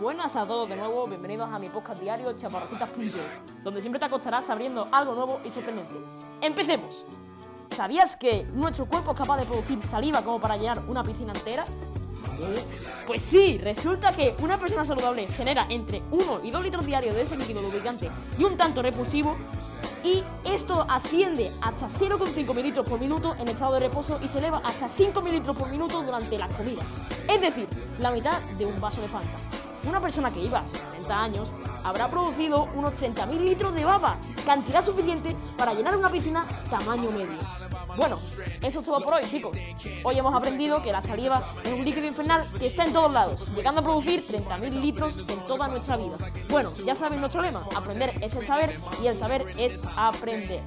Buenas a todos de nuevo, bienvenidos a mi podcast diario chaparrocitas.es, donde siempre te acostarás abriendo algo nuevo y sorprendente. ¡Empecemos! ¿Sabías que nuestro cuerpo es capaz de producir saliva como para llenar una piscina entera? Pues sí, resulta que una persona saludable genera entre 1 y 2 litros diarios de ese líquido lubricante y un tanto repulsivo y esto asciende hasta 0,5 mililitros por minuto en estado de reposo y se eleva hasta 5 mililitros por minuto durante las comidas. Es decir, la mitad de un vaso de Fanta. Una persona que iba 60 años habrá producido unos 30.000 litros de baba, cantidad suficiente para llenar una piscina tamaño medio. Bueno, eso es todo por hoy, chicos. Hoy hemos aprendido que la saliva es un líquido infernal que está en todos lados, llegando a producir 30.000 litros en toda nuestra vida. Bueno, ya saben nuestro lema, aprender es el saber y el saber es aprender.